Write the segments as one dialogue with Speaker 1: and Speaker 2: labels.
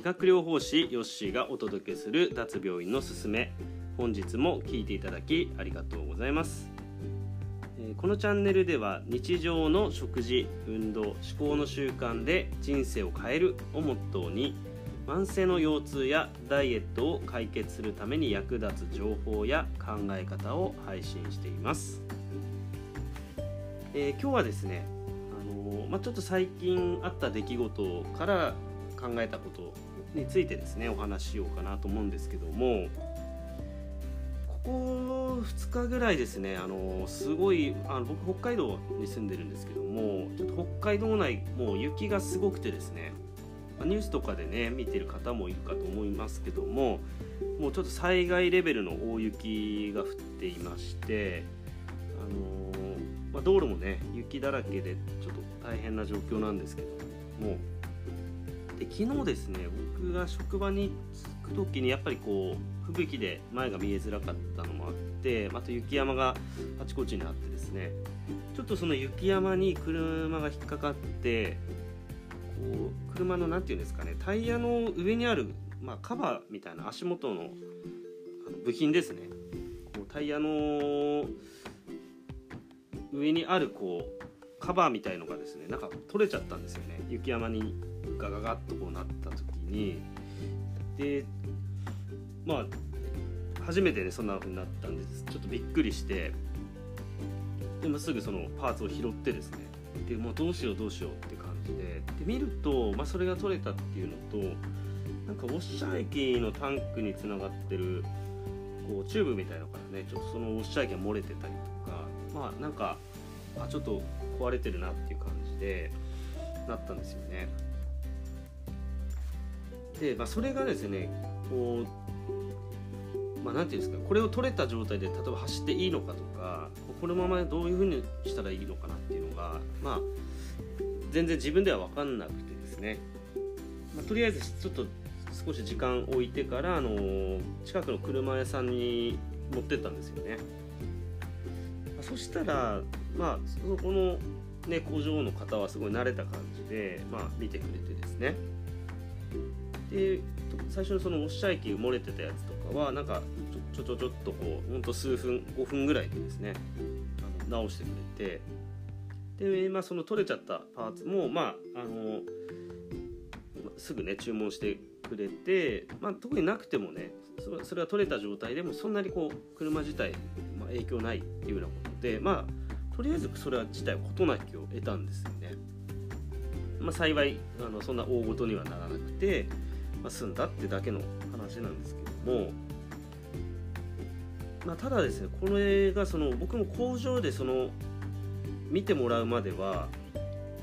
Speaker 1: 理学療法士ヨッシーがお届けする脱病院のすすめ。本日も聞いていただきありがとうございます。このチャンネルでは日常の食事運動思考の習慣で人生を変えるをモットーに慢性の腰痛やダイエットを解決するために役立つ情報や考え方を配信しています、えー今日はですね、あのーまあ、ちょっと最近あった出来事から考えたことについてですねお話ししようかなと思うんですけどもここ2日ぐらいですね、あのすごいあの僕北海道に住んでるんですけどもちょっと北海道内もう雪がすごくてですねニュースとかでね見てる方もいるかと思いますけどももうちょっと災害レベルの大雪が降っていまして、あのまあ、道路もね雪だらけでちょっと大変な状況なんですけどもで昨日ですね僕が職場に着く時にやっぱりこう吹雪で前が見えづらかったのもあってまた雪山があちこちにあってですねちょっとその雪山に車が引っかかってこう車の何て言うんですかねタイヤの上にある、まあ、カバーみたいな足元のあの部品ですね。こうタイヤの上にあるこうカバーみたいのがですねなんか取れちゃったんですよね雪山に。ガガガッとこうなった時にでまあ初めてねそんな風になったんですちょっとびっくりしてでもすぐそのパーツを拾ってですねでもうどうしようどうしようって感じでで見ると、まあ、それが取れたっていうのとなんかウォッシャー液のタンクにつながってるこうチューブみたいなのからねちょっとそのウォッシャー液が漏れてたりとかまあなんかあちょっと壊れてるなっていう感じでなったんですよね。で、まあ、それがですねこうまあ、ていうんですかこれを取れた状態で例えば走っていいのかとかこのままどういうふうにしたらいいのかなっていうのがまあ全然自分では分かんなくてですね、まあ、とりあえずちょっと少し時間置いてから、あの近くの車屋さんに持ってったんですよね、そしたらまあそこの、ね、工場の方はすごい慣れた感じで、まあ、見てくれてですね。で最初にそのウォッシャー液漏れてたやつとかはなんかちょちょちょっとこうほんと数分5分ぐらいでですねあの直してくれてで、まあ、その取れちゃったパーツもまああのすぐね注文してくれて、まあ、特になくてもねそれは取れた状態でもそんなにこう車自体、まあ、影響ないっていうようなことでまあとりあえずそれは自体事なきを得たんですよね。まあ、幸いあのそんな大ごとにはならなくて、ま、済んだってだけの話なんですけども、まあ、ただですねこれがその僕も工場でその見てもらうまでは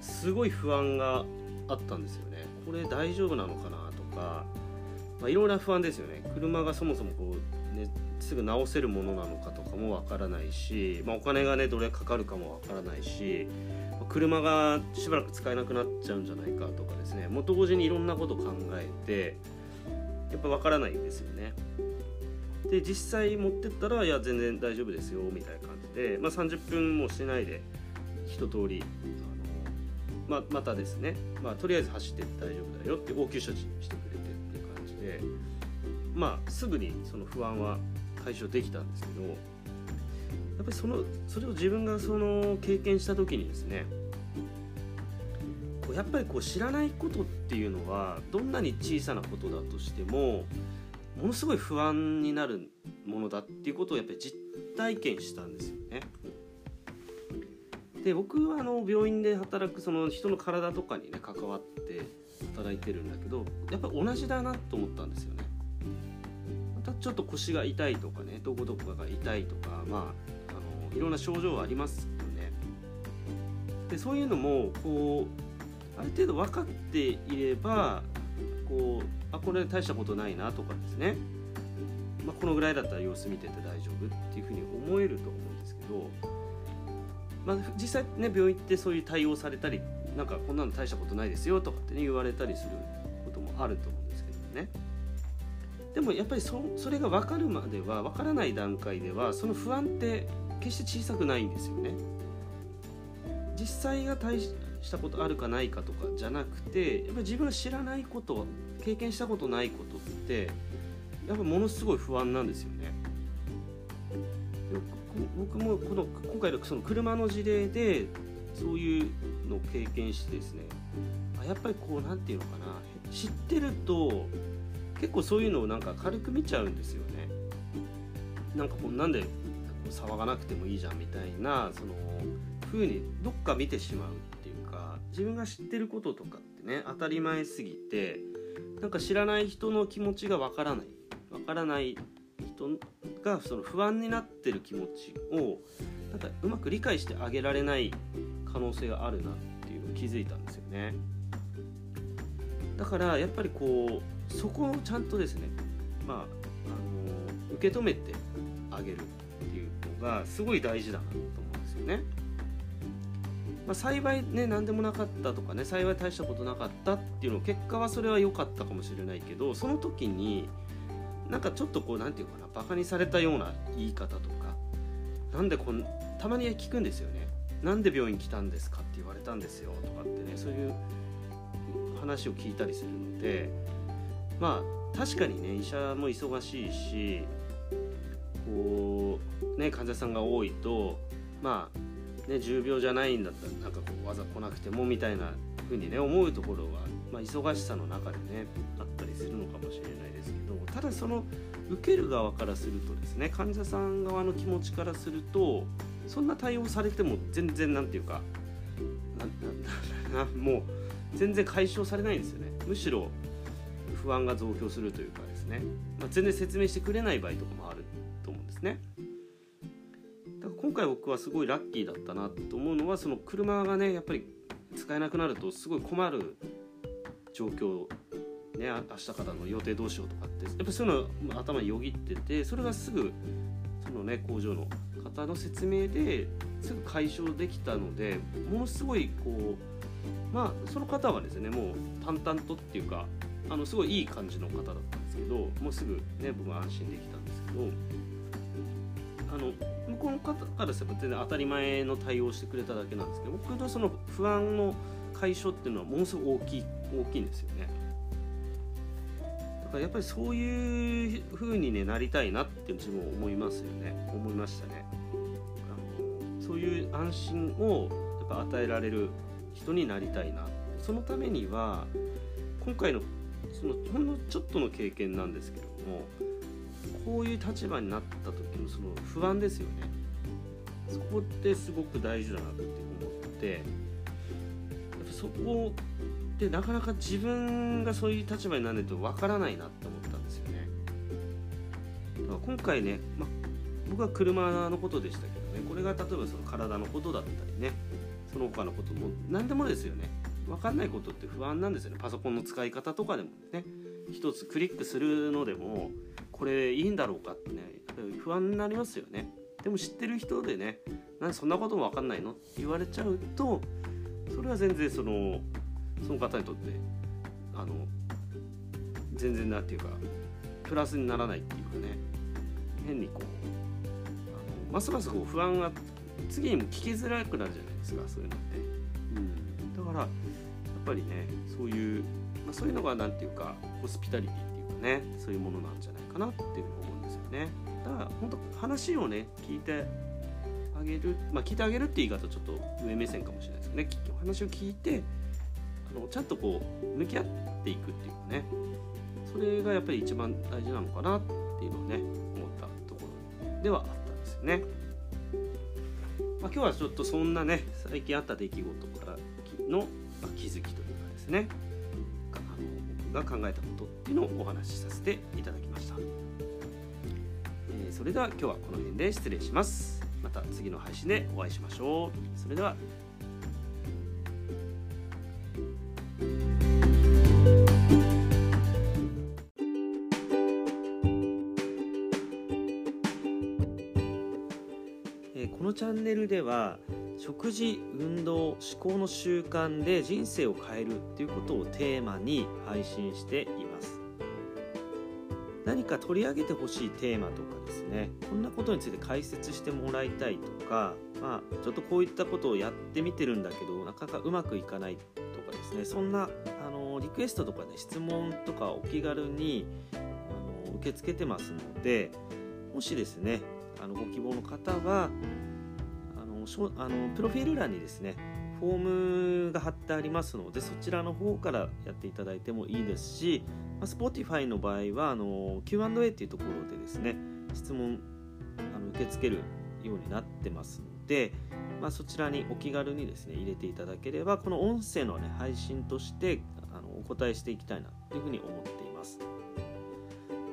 Speaker 1: すごい不安があったんですよね。これ大丈夫なのかなとか、まあ、いろいろな不安ですよね。車がそもそもこう、ね、すぐ直せるものなのかとかもわからないし、まあ、お金がねどれかかるかもわからないし車がしばらく使えなくなっちゃうんじゃないかとかですね。もう同時にいろんなこと考えてやっぱ分からないんですよね。で実際持ってったらいや全然大丈夫ですよみたいな感じで、まあ、30分もしないで一通りあの、ままたですね、まあ、とりあえず走って大丈夫だよって応急処置してくれてっていう感じでまあすぐにその不安は解消できたんですけどやっぱりそのそれを自分がその経験した時にですねこうやっぱりこう知らないことっていうのはどんなに小さなことだとしてもものすごい不安になるものだっていうことをやっぱり実体験したんですよね。で僕はあの病院で働くその人の体とかにね関わって働いてるんだけどやっぱり同じだなと思ったんですよね。またちょっと腰が痛いとかねどこどこが痛いとかまあいろんな症状はありますよね。でそういうのもこうある程度分かっていればこうあこれ大したことないなとかですね、まあ、このぐらいだったら様子見てて大丈夫っていうふうに思えると思うんですけど、まあ、実際ね病院ってそういう対応されたりなんかこんなの大したことないですよとかって、ね、言われたりすることもあると思うんですけどねでもやっぱりそそれが分かるまでは分からない段階ではその不安って決して小さくないんですよね実際が大したことあるかないかとかじゃなくてやっぱり自分が知らないこと経験したことないことってやっぱものすごい不安なんですよね。僕もこの今回のその車の事例でそういうのを経験してですねあやっぱりこう何て言うのかな知ってると結構そういうのをなんか軽く見ちゃうんですよね。なんかこうなんで騒がなくてもいいじゃんみたいなその風にどっか見てしまうっていうか自分が知ってることとかってね当たり前すぎてなんか知らない人の気持ちがわからない。わからない人がその不安になってる気持ちをなんかうまく理解してあげられない可能性があるなっていうのを気づいたんですよね。だからやっぱりこうそこをちゃんとですねまああの受け止めてあげる。がすごい大事だなと思うんですよね。まあ、幸いね何でもなかったとかね幸い大したことなかったっていうの結果はそれは良かったかもしれないけどその時になんかちょっとこう何て言うかなバカにされたような言い方とかなんでこんたまに聞くんですよねなんで病院来たんですかって言われたんですよとかってねそういう話を聞いたりするのでまあ確かにね医者も忙しいしこうね患者さんが多いとまあね重病じゃないんだったらなんかこうわざ来なくてもみたいな風にね思うところは、まあ、忙しさの中でねあったりするのかもしれないですけどただその受ける側からするとですね患者さん側の気持ちからするとそんな対応されても全然なんていうかもう全然解消されないんですよね。むしろ不安が増強するというかですね、まあ、全然説明してくれない場合とかもあるですね。だから今回僕はすごいラッキーだったなと思うのはその車がねやっぱり使えなくなるとすごい困る状況ね明日からの予定どうしようとかってやっぱそういうの頭によぎっててそれがすぐそのね工場の方の説明ですぐ解消できたのでものすごいこうまあその方はですねもう淡々とっていうかあのすごいいい感じの方だったんですけどもうすぐね僕は安心できたんですけどあの向こうの方からすれば全然当たり前の対応してくれただけなんですけど僕のその不安の解消っていうのはものすごく大きい大きいんですよね。だからやっぱりそういう風に、ね、なりたいなって自分は思いますよね。思いましたね。あのそういう安心をやっぱ与えられる人になりたいなそのためには今回のそのほんのちょっとの経験なんですけどもこういう立場になった時のその不安ですよね。そこってすごく大事だなって思って。やっぱそこでなかなか自分がそういう立場にならないとわからないなって思ったんですよね。だから今回ね、ま、僕は車のことでしたけどね。これが例えばその体のことだったりね。その他のことも何でもですよね。分かんないことって不安なんですよね。パソコンの使い方とかでもね。一つクリックするのでもこれいいんだろうかってね不安になりますよね。でも知ってる人でねなんでそんなことも分かんないのって言われちゃうとそれは全然そのその方にとってあの全然なんていうかプラスにならないっていうかね変にこうあのますますこう不安が次にも聞きづらくなるじゃないですかそういうのって、うん、だからやっぱりねそういう、まあ、そういうのが何ていうかホスピタリティねそういうものなんじゃないかなっていうふうに思うんですよね。だから本当話をね聞いてあげるまあ聞いてあげるって言い方ちょっと上目線かもしれないですけどね話を聞いてあのちゃんとこう向き合っていくっていうかね。それがやっぱり一番大事なのかなっていうのをね思ったところ。ではあったんですよね。まあ、今日はちょっとそんなね最近あった出来事からの、まあ、気づきというかですね。が考えたことっていうのをお話しさせていただきました、えー、それでは今日はこの辺で失礼します。また次の配信でお会いしましょう。それでは。食事運動思考の習慣で人生を変えるということをテーマに配信しています。何か取り上げてほしいテーマとかですね。こんなことについて解説してもらいたいとか、まあ、ちょっとこういったことをやってみてるんだけどなかなかうまくいかないとかですね。そんなあのリクエストとかね質問とかお気軽にあの受け付けてますのでもしですねあのご希望の方はあのプロフィール欄にですねフォームが貼ってありますのでそちらの方からやっていただいてもいいですし、ま、Spotify の場合はあの Q&A っていうところでですね質問あの受け付けるようになってますので、まあ、そちらにお気軽にですね入れていただければこの音声の、ね、配信としてあのお答えしていきたいなというふうに思っています。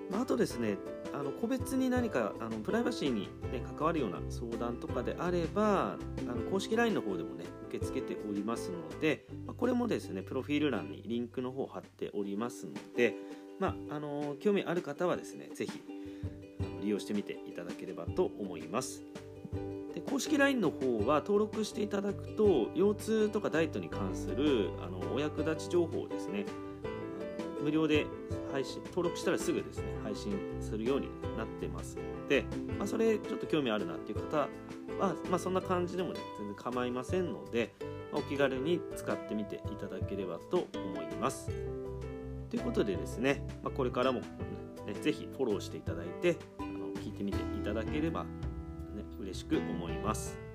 Speaker 1: まあ、あとですねあの個別に何かあのプライバシーに、ね、関わるような相談とかであればあの公式 LINE の方でもね受け付けておりますので、まあ、これもですねプロフィール欄にリンクの方を貼っておりますので、まあ、あの興味ある方はですね是非利用してみていただければと思います。で公式 LINE の方は登録していただくと腰痛とかダイエットに関するあのお役立ち情報をですね無料で配信登録したらすぐですね配信するようになってますので、まあ、それちょっと興味あるなっていう方は、まあ、そんな感じでもね全然構いませんので、まあ、お気軽に使ってみていただければと思います。ということでですね、ま、これからも、ね、ぜひフォローしていただいてあの聞いてみていただければ、ね、嬉しく思います。